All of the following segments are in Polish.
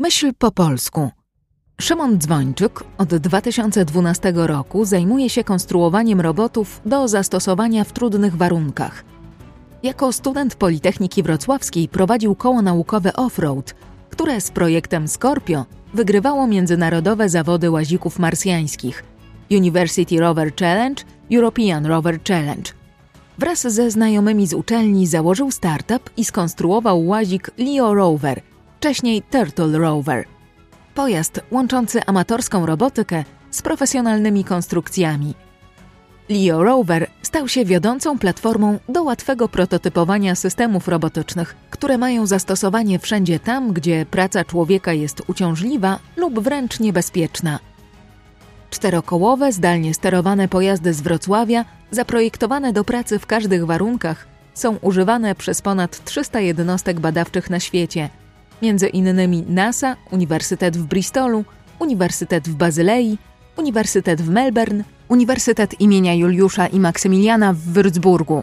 Myśl po polsku. Szymon Dzwończyk od 2012 roku zajmuje się konstruowaniem robotów do zastosowania w trudnych warunkach. Jako student Politechniki Wrocławskiej prowadził koło naukowe Offroad, które z projektem Scorpio wygrywało międzynarodowe zawody łazików marsjańskich University Rover Challenge, European Rover Challenge. Wraz ze znajomymi z uczelni założył startup i skonstruował łazik Leo Rover – wcześniej Turtle Rover. Pojazd łączący amatorską robotykę z profesjonalnymi konstrukcjami. Leo Rover stał się wiodącą platformą do łatwego prototypowania systemów robotycznych, które mają zastosowanie wszędzie tam, gdzie praca człowieka jest uciążliwa lub wręcz niebezpieczna. Czterokołowe, zdalnie sterowane pojazdy z Wrocławia, zaprojektowane do pracy w każdych warunkach, są używane przez ponad 300 jednostek badawczych na świecie – między innymi NASA, Uniwersytet w Bristolu, Uniwersytet w Bazylei, Uniwersytet w Melbourne, Uniwersytet imienia Juliusza i Maksymiliana w Würzburgu.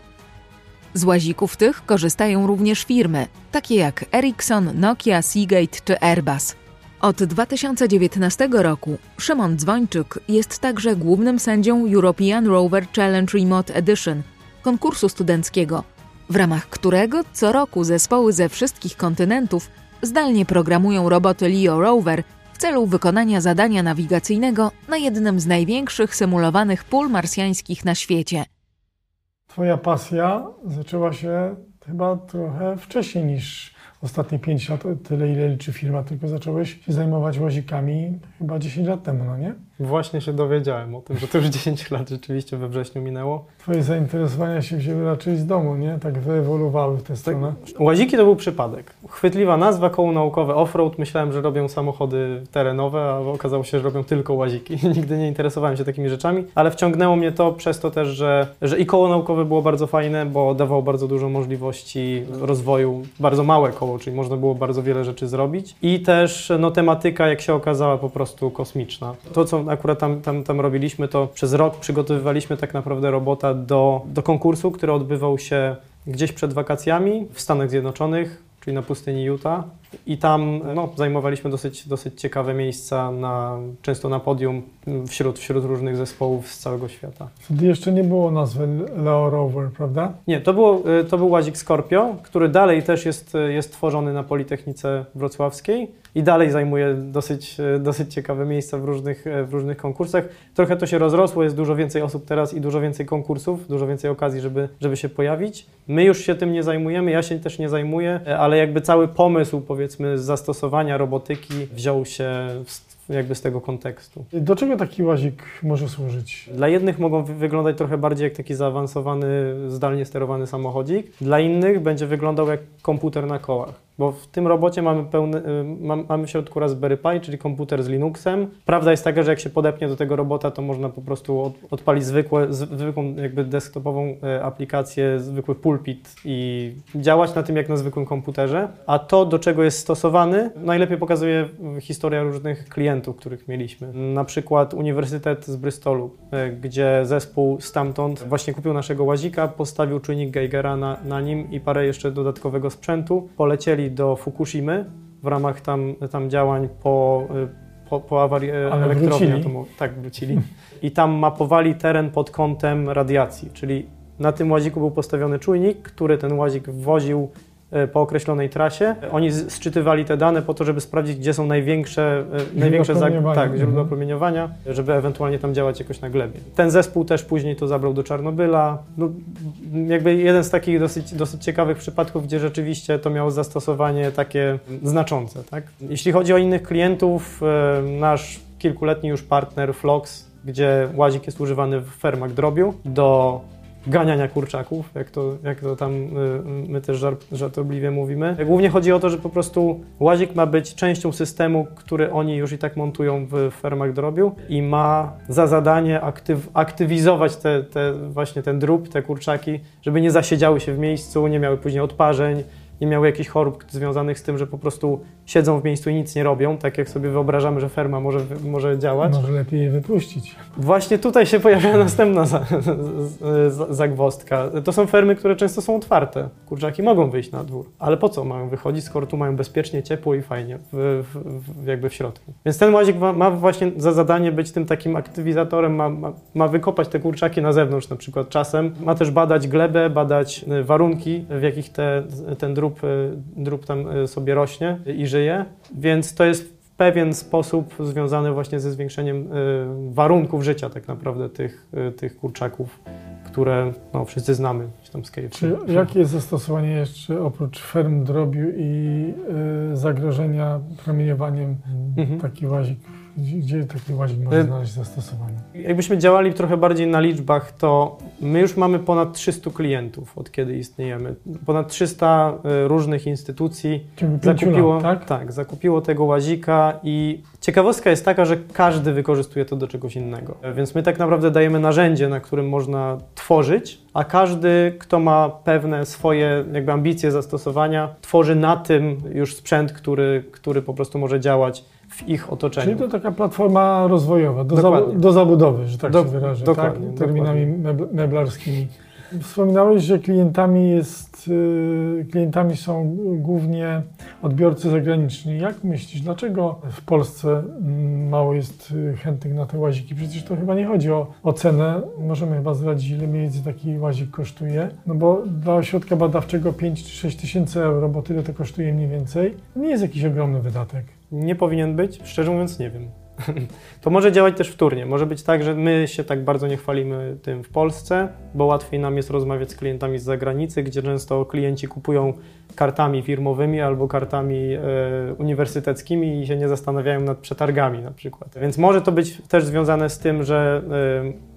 Z łazików tych korzystają również firmy, takie jak Ericsson, Nokia, Seagate czy Airbus. Od 2019 roku Szymon Dzwończyk jest także głównym sędzią European Rover Challenge Remote Edition, konkursu studenckiego, w ramach którego co roku zespoły ze wszystkich kontynentów zdalnie programują roboty Leo Rover w celu wykonania zadania nawigacyjnego na jednym z największych symulowanych pól marsjańskich na świecie. Twoja pasja zaczęła się chyba trochę wcześniej niż ostatnie 5 lat, tyle ile liczy firma, tylko zacząłeś się zajmować łazikami chyba 10 lat temu, no nie? Właśnie się dowiedziałem o tym, że to już 10 lat rzeczywiście we wrześniu minęło. Twoje zainteresowania się wzięły raczej z domu, nie? Tak wyewoluowały w tę tak, stronę. Łaziki to był przypadek. Chwytliwa nazwa, koło naukowe off-road. Myślałem, że robią samochody terenowe, a okazało się, że robią tylko łaziki. Nigdy nie interesowałem się takimi rzeczami, ale wciągnęło mnie to przez to też, że, że i koło naukowe było bardzo fajne, bo dawało bardzo dużo możliwości rozwoju. Bardzo małe koło, czyli można było bardzo wiele rzeczy zrobić. I też no, tematyka, jak się okazała, po prostu kosmiczna. To, co akurat tam, tam, tam robiliśmy, to przez rok przygotowywaliśmy tak naprawdę robota do, do konkursu, który odbywał się gdzieś przed wakacjami w Stanach Zjednoczonych, czyli na pustyni Utah. I tam no, zajmowaliśmy dosyć, dosyć ciekawe miejsca, na, często na podium wśród, wśród różnych zespołów z całego świata. Wtedy jeszcze nie było nazwy Leo Rover, prawda? Nie, to, było, y, to był łazik Scorpio, który dalej też jest, jest tworzony na Politechnice Wrocławskiej i dalej zajmuje dosyć, y, dosyć ciekawe miejsca w różnych, y, w różnych konkursach. Trochę to się rozrosło, jest dużo więcej osób teraz i dużo więcej konkursów, dużo więcej okazji, żeby, żeby się pojawić. My już się tym nie zajmujemy, ja się też nie zajmuję, ale jakby cały pomysł, powiedzmy, powiedzmy zastosowania robotyki wziął się jakby z tego kontekstu. Do czego taki łazik może służyć? Dla jednych mogą wyglądać trochę bardziej jak taki zaawansowany, zdalnie sterowany samochodzik, dla innych będzie wyglądał jak komputer na kołach. Bo w tym robocie mamy, pełny, y, mamy w środku Raspberry Pi, czyli komputer z Linuxem. Prawda jest taka, że jak się podepnie do tego robota, to można po prostu odpalić zwykłe, zwykłą jakby desktopową y, aplikację, zwykły pulpit i działać na tym jak na zwykłym komputerze. A to, do czego jest stosowany, najlepiej pokazuje historia różnych klientów, których mieliśmy. Na przykład Uniwersytet z Bristolu, y, gdzie zespół stamtąd właśnie kupił naszego łazika, postawił czujnik Geigera na, na nim i parę jeszcze dodatkowego sprzętu. Polecieli do Fukushimy w ramach tam, tam działań po, y, po, po awarii e, Ale elektrowni atomowej. Tak, wrócili. I tam mapowali teren pod kątem radiacji, czyli na tym łaziku był postawiony czujnik, który ten łazik wwoził po określonej trasie. Oni sczytywali te dane po to, żeby sprawdzić, gdzie są największe, e, największe tak, źródła mhm. promieniowania, żeby ewentualnie tam działać jakoś na glebie. Ten zespół też później to zabrał do Czarnobyla. No, jakby jeden z takich dosyć, dosyć ciekawych przypadków, gdzie rzeczywiście to miało zastosowanie takie znaczące. Tak? Jeśli chodzi o innych klientów, e, nasz kilkuletni już partner Flox, gdzie łazik jest używany w fermach drobiu do ganiania kurczaków, jak to, jak to tam y, my też żart, żartobliwie mówimy. Głównie chodzi o to, że po prostu łazik ma być częścią systemu, który oni już i tak montują w fermach drobiu i ma za zadanie aktyw, aktywizować te, te, właśnie ten drób, te kurczaki, żeby nie zasiedziały się w miejscu, nie miały później odparzeń, nie miały jakichś chorób związanych z tym, że po prostu siedzą w miejscu i nic nie robią, tak jak sobie wyobrażamy, że ferma może, może działać. Może lepiej je wypuścić. Właśnie tutaj się pojawia następna za, za, zagwostka. To są fermy, które często są otwarte. Kurczaki mogą wyjść na dwór, ale po co mają wychodzić, skoro tu mają bezpiecznie, ciepło i fajnie w, w, w jakby w środku. Więc ten łazik ma, ma, właśnie za zadanie być tym takim aktywizatorem, ma, ma, ma wykopać te kurczaki na zewnątrz na przykład czasem. Ma też badać glebę, badać y, warunki, w jakich te, ten drób, y, drób tam y, sobie rośnie i żyje. Więc to jest w pewien sposób związany właśnie ze zwiększeniem warunków życia tak naprawdę tych, tych kurczaków, które no, wszyscy znamy tam z KFC. Czy jakie jest zastosowanie jeszcze oprócz ferm drobiu i y, zagrożenia promieniowaniem mhm. taki łazik gdzie taki łazik może znaleźć zastosowanie? Jakbyśmy działali trochę bardziej na liczbach, to my już mamy ponad 300 klientów od kiedy istniejemy. Ponad 300 y, różnych instytucji zakupiło, lat, tak? tak, zakupiło tego łazika i ciekawostka jest taka, że każdy wykorzystuje to do czegoś innego. Więc my tak naprawdę dajemy narzędzie, na którym można tworzyć, a każdy, kto ma pewne swoje jakby ambicje zastosowania, tworzy na tym już sprzęt, który, który po prostu może działać w ich otoczeniu. Czyli to taka platforma rozwojowa, do, zabu do zabudowy, że tak do, się wyrażę, dokładnie, tak? terminami dokładnie. meblarskimi. Wspominałeś, że klientami, jest, y, klientami są głównie odbiorcy zagraniczni. Jak myślisz, dlaczego w Polsce mm, mało jest y, chętnych na te łaziki? Przecież to chyba nie chodzi o, o cenę. Możemy chyba zdradzić, ile mniej więcej taki łazik kosztuje. No bo dla ośrodka badawczego 5 czy 6 tysięcy euro, bo tyle to kosztuje mniej więcej, nie jest jakiś ogromny wydatek. Nie powinien być? Szczerze mówiąc, nie wiem. To może działać też wtórnie. Może być tak, że my się tak bardzo nie chwalimy tym w Polsce, bo łatwiej nam jest rozmawiać z klientami z zagranicy, gdzie często klienci kupują kartami firmowymi albo kartami e, uniwersyteckimi i się nie zastanawiają nad przetargami na przykład. Więc może to być też związane z tym, że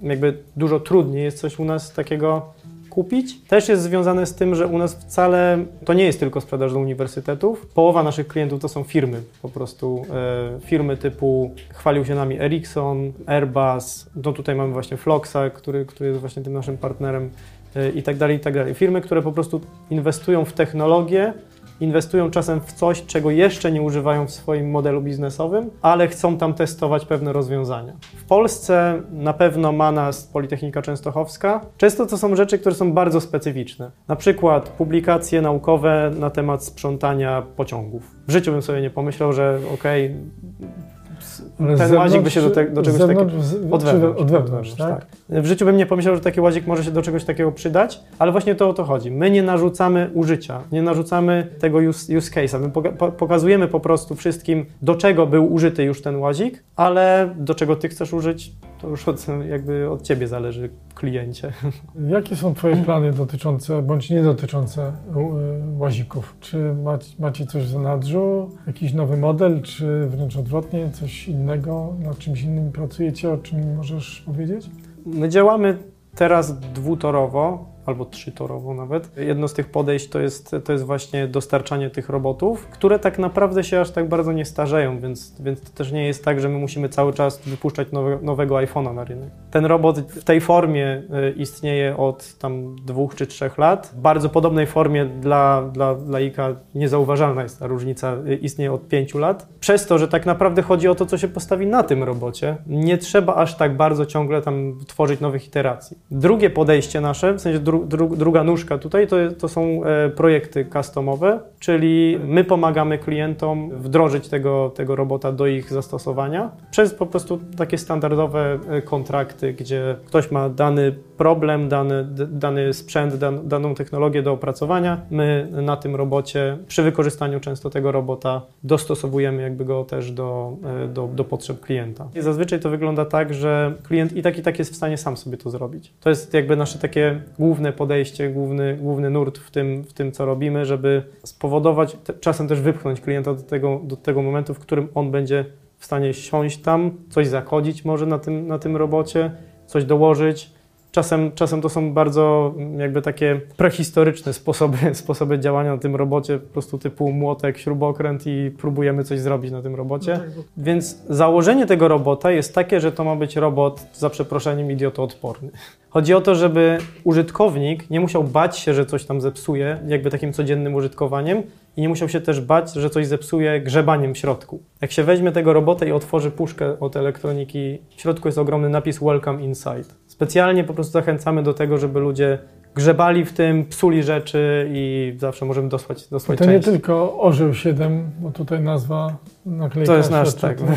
e, jakby dużo trudniej jest coś u nas takiego kupić. Też jest związane z tym, że u nas wcale to nie jest tylko sprzedaż do uniwersytetów. Połowa naszych klientów to są firmy, po prostu e, firmy typu chwalił się nami Ericsson, Airbus, no tutaj mamy właśnie Floxa, który, który jest właśnie tym naszym partnerem e, i tak dalej, i tak dalej. Firmy, które po prostu inwestują w technologię, inwestują czasem w coś, czego jeszcze nie używają w swoim modelu biznesowym, ale chcą tam testować pewne rozwiązania. W Polsce na pewno ma nas Politechnika Częstochowska. Często to są rzeczy, które są bardzo specyficzne. Na przykład publikacje naukowe na temat sprzątania pociągów. W życiu bym sobie nie pomyślał, że okej, okay, ten łazik by się do, te, do czegoś takiego... Od wewnątrz, od wewnątrz tak? tak? W życiu bym nie pomyślał, że taki łazik może się do czegoś takiego przydać, ale właśnie to o to chodzi. My nie narzucamy użycia, nie narzucamy tego use, use case'a. My poka pokazujemy po prostu wszystkim, do czego był użyty już ten łazik, ale do czego ty chcesz użyć, to już od, jakby od ciebie zależy, kliencie. Jakie są twoje plany dotyczące, bądź nie dotyczące e, łazików? Czy macie coś w zanadrzu, jakiś nowy model, czy wręcz odwrotnie, coś innego, nad czymś innym pracujecie, o czym możesz powiedzieć? My działamy teraz dwutorowo albo trzytorowo nawet. Jedno z tych podejść to jest, to jest właśnie dostarczanie tych robotów, które tak naprawdę się aż tak bardzo nie starzeją, więc, więc to też nie jest tak, że my musimy cały czas wypuszczać nowe, nowego iPhone'a na rynek. Ten robot w tej formie y, istnieje od tam dwóch czy trzech lat. W bardzo podobnej formie dla, dla laika niezauważalna jest ta różnica, y, istnieje od pięciu lat. Przez to, że tak naprawdę chodzi o to, co się postawi na tym robocie, nie trzeba aż tak bardzo ciągle tam tworzyć nowych iteracji. Drugie podejście nasze, w sensie dru dru, druga nóżka tutaj to, to są e, projekty customowe, czyli my pomagamy klientom wdrożyć tego, tego robota do ich zastosowania przez po prostu takie standardowe e, kontrakty, gdzie ktoś ma dany problem, dany, dany sprzęt, dan, daną technologię do opracowania. My na tym robocie, przy wykorzystaniu często tego robota, dostosowujemy jakby go też do, e, do, do potrzeb klienta. I zazwyczaj to wygląda tak, że klient i tak i tak jest w stanie sam sobie to zrobić. To jest jakby nasze takie główne podejście, główny, główny nurt w tym, w tym, co robimy, żeby spowodować, czasem też wypchnąć klienta do tego, do tego momentu, w którym on będzie w stanie siąść tam, coś zakodzić może na tym, na tym robocie, coś dołożyć, Czasem, czasem to są bardzo mm, jakby takie prehistoryczne sposoby, sposoby działania na tym robocie, po prostu typu młotek, śrubokręt i próbujemy coś zrobić na tym robocie. No tak. Więc założenie tego robota jest takie, że to ma być robot, za przeproszeniem, idiotoodporny. Chodzi o to, żeby użytkownik nie musiał bać się, że coś tam zepsuje, jakby takim codziennym użytkowaniem, i nie musiał się też bać, że coś zepsuje grzebaniem w środku. Jak się weźmie tego robota i otworzy puszkę od elektroniki, w środku jest ogromny napis Welcome Inside. Specjalnie po prostu zachęcamy do tego, żeby ludzie grzebali w tym, psuli rzeczy i zawsze możemy dosłać, dosłać To nie część. tylko Orzeł 7, bo tutaj nazwa naklejka To jest nasz, tak, tak.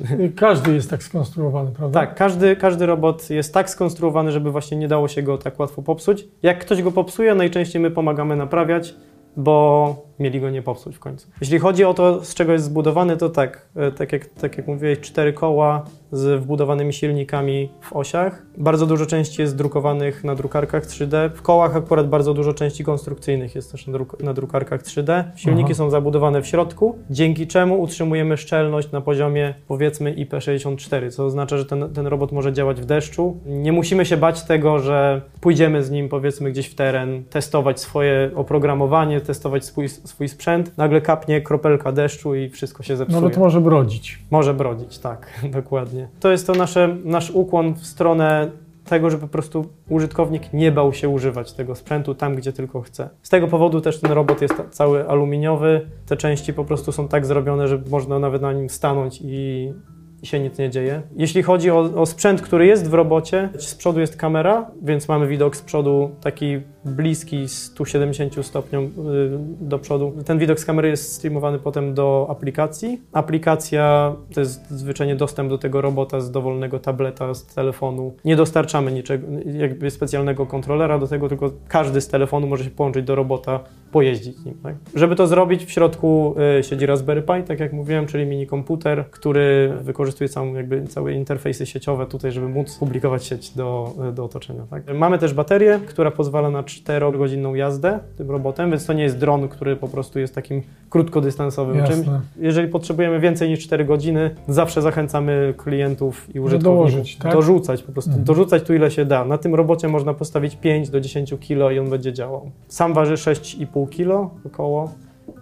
Każdy jest tak skonstruowany, prawda? Tak, każdy, każdy robot jest tak skonstruowany, żeby właśnie nie dało się go tak łatwo popsuć. Jak ktoś go popsuje, najczęściej my pomagamy naprawiać, bo mieli go nie popsuć w końcu. Jeśli chodzi o to, z czego jest zbudowany, to tak, e, tak jak, tak jak mówiłeś, cztery koła z wbudowanymi silnikami w osiach. Bardzo dużo części jest drukowanych na drukarkach 3D. W kołach akurat bardzo dużo części konstrukcyjnych jest też na, druk na drukarkach 3D. Silniki Aha. są zabudowane w środku, dzięki czemu utrzymujemy szczelność na poziomie powiedzmy IP64, co oznacza, że ten, ten robot może działać w deszczu. Nie musimy się bać tego, że pójdziemy z nim powiedzmy gdzieś w teren, testować swoje oprogramowanie, testować swój, swój sprzęt, nagle kapnie kropelka deszczu i wszystko się zepsuje. Nawet może brodzić. Może brodzić, tak, dokładnie. To jest to nasze, nasz ukłon w stronę tego, że po prostu użytkownik nie bał się używać tego sprzętu tam, gdzie tylko chce. Z tego powodu też ten robot jest cały aluminiowy. Te części po prostu są tak zrobione, że można nawet na nim stanąć i, i się nic nie dzieje. Jeśli chodzi o, o sprzęt, który jest w robocie, z przodu jest kamera, więc mamy widok z przodu taki bliski 170 stopniom y, do przodu. Ten widok z kamery jest streamowany potem do aplikacji. Aplikacja to jest zwyczajnie dostęp do tego robota z dowolnego tableta, z telefonu. Nie dostarczamy niczego, jakby specjalnego kontrolera do tego, tylko każdy z telefonu może się połączyć do robota, pojeździć nim. Tak? Żeby to zrobić, w środku y, siedzi Raspberry Pi, tak jak mówiłem, czyli mini komputer, który wykorzystuje całą, jakby, całe interfejsy sieciowe tutaj, żeby móc publikować sieć do, do otoczenia. Tak? Mamy też baterię, która pozwala na 4-godzinną jazdę tym robotem, więc to nie jest dron, który po prostu jest takim krótkodystansowym czymś. Jasne. Jeżeli potrzebujemy więcej niż 4 godziny, zawsze zachęcamy klientów i użytkowników dołożyć, tak? dorzucać, po prostu Mhm. dorzucać tu ile się da. Na tym robocie można postawić 5 do 10 kg i on będzie działał. Sam waży 6,5 kg około,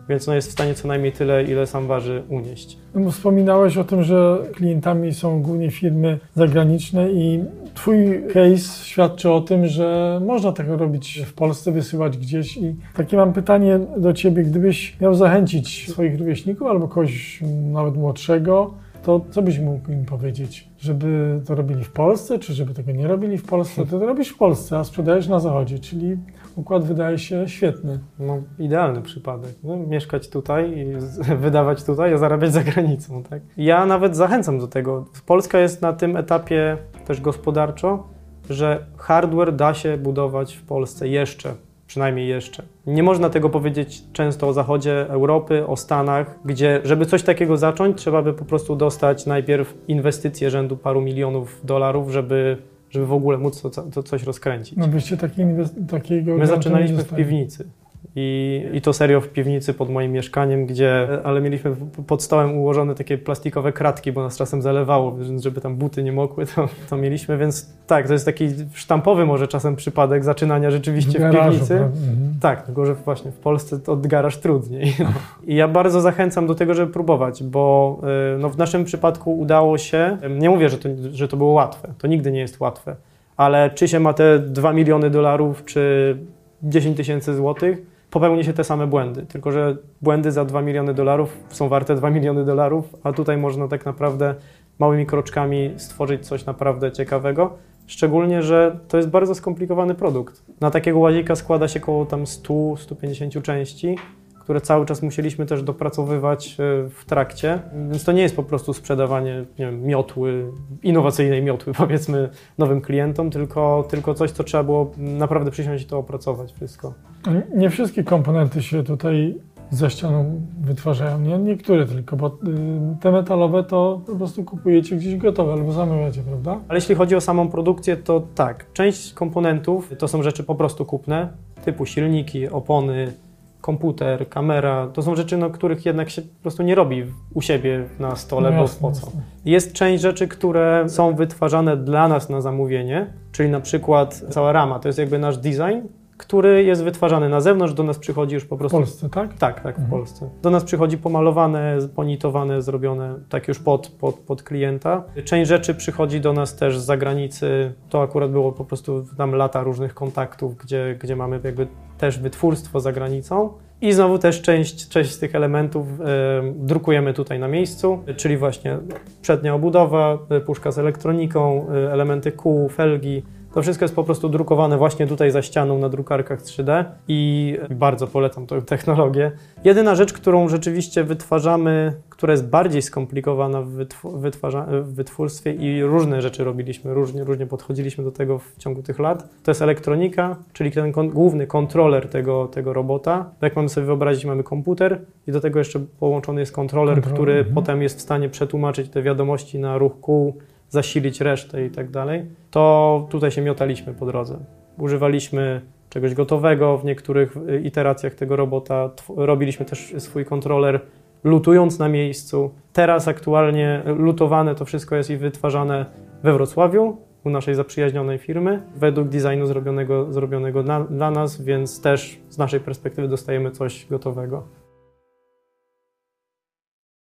więc no jest w stanie co najmniej tyle, ile sam waży unieść. No wspominałeś o tym, że klientami są głównie firmy zagraniczne i twój case świadczy o tym, że można tego robić w Polsce, wysyłać gdzieś i takie mam pytanie do ciebie, gdybyś miał zachęcić swoich rówieśników albo kogoś nawet młodszego, to co byś mógł im powiedzieć? Żeby to robili w Polsce, czy żeby tego nie robili w Polsce? Ty to robisz w Polsce, a sprzedajesz na zachodzie, czyli układ wydaje się świetny. No, idealny przypadek. No, mieszkać tutaj, wydawać tutaj, a zarabiać za granicą. Tak? Ja nawet zachęcam do tego. Polska jest na tym etapie też gospodarczo, że hardware da się budować w Polsce jeszcze, przynajmniej jeszcze. Nie można tego powiedzieć często o zachodzie Europy, o Stanach, gdzie żeby coś takiego zacząć, trzeba by po prostu dostać najpierw inwestycje rzędu paru milionów dolarów, żeby, żeby w ogóle móc to, to coś rozkręcić. No byście taki takiego... My zaczynaliśmy w piwnicy. I, I to serio w piwnicy pod moim mieszkaniem, gdzie, ale mieliśmy w- pod stołem ułożone takie plastikowe kratki, bo nas czasem zalewało, więc żeby tam buty nie mokły, to, to mieliśmy, więc tak, to jest taki sztampowy może czasem przypadek zaczynania rzeczywiście w, garażu, piwnicy. prawda? Mhm. Tak, tylko że właśnie w Polsce to od garaż trudniej. No. I ja bardzo zachęcam do tego, żeby próbować, bo y, no, w naszym przypadku udało się, y, nie mówię, że to, że to było łatwe, to nigdy nie jest łatwe, ale czy się ma te 2 miliony dolarów, czy 10 tysięcy złotych, popełni się te same błędy, tylko że błędy za 2 miliony dolarów są warte 2 miliony dolarów, a tutaj można tak naprawdę małymi kroczkami stworzyć coś naprawdę ciekawego. Szczególnie, że to jest bardzo skomplikowany produkt. Na takiego łazika składa się około tam 100-150 części, które cały czas musieliśmy też dopracowywać e, w trakcie, więc to nie jest po prostu sprzedawanie nie wiem, miotły, innowacyjnej miotły powiedzmy nowym klientom, tylko, tylko coś, co trzeba było naprawdę przysiąść i to opracować wszystko. Nie wszystkie komponenty się tutaj ze ścianą wytwarzają, nie? Niektóre tylko, bo y, te metalowe to po prostu kupujecie gdzieś gotowe albo zamawiacie, prawda? Ale jeśli chodzi o samą produkcję, to tak, część komponentów to są rzeczy po prostu kupne, typu silniki, opony, komputer, kamera. To są rzeczy, no, których jednak się po prostu nie robi u siebie na stole, No bo jasne, po co. jasne. Jest część rzeczy, które są wytwarzane dla nas na zamówienie, czyli na przykład cała rama, to jest jakby nasz design, który jest wytwarzany na zewnątrz, do nas przychodzi już po W prostu Polsce, tak? tak, tak, w Mhm. Polsce. Do nas przychodzi pomalowane, ponitowane, zrobione tak już pod, pod, pod klienta. Część rzeczy przychodzi do nas też z zagranicy. To akurat było po prostu tam lata różnych kontaktów, gdzie, gdzie mamy jakby też wytwórstwo za granicą. I znowu też część, część z tych elementów e, drukujemy tutaj na miejscu, czyli właśnie przednia obudowa, e, puszka z elektroniką, e, elementy kół, felgi. To wszystko jest po prostu drukowane właśnie tutaj za ścianą na drukarkach 3D i bardzo polecam tę technologię. Jedyna rzecz, którą rzeczywiście wytwarzamy, która jest bardziej skomplikowana w, wytwarza- w wytwórstwie i różne rzeczy robiliśmy, różnie, różnie podchodziliśmy do tego w ciągu tych lat, to jest elektronika, czyli ten kon- główny kontroler tego, tego robota. Jak mamy sobie wyobrazić, mamy komputer i do tego jeszcze połączony jest kontroler, Kontroler, który mhm. potem jest w stanie przetłumaczyć te wiadomości na ruch kół, zasilić resztę i tak dalej, to tutaj się miotaliśmy po drodze. Używaliśmy czegoś gotowego w niektórych y, iteracjach tego robota. Robiliśmy też swój kontroler lutując na miejscu. Teraz aktualnie lutowane to wszystko jest i wytwarzane we Wrocławiu u naszej zaprzyjaźnionej firmy, według designu zrobionego, zrobionego na, dla nas, więc też z naszej perspektywy dostajemy coś gotowego.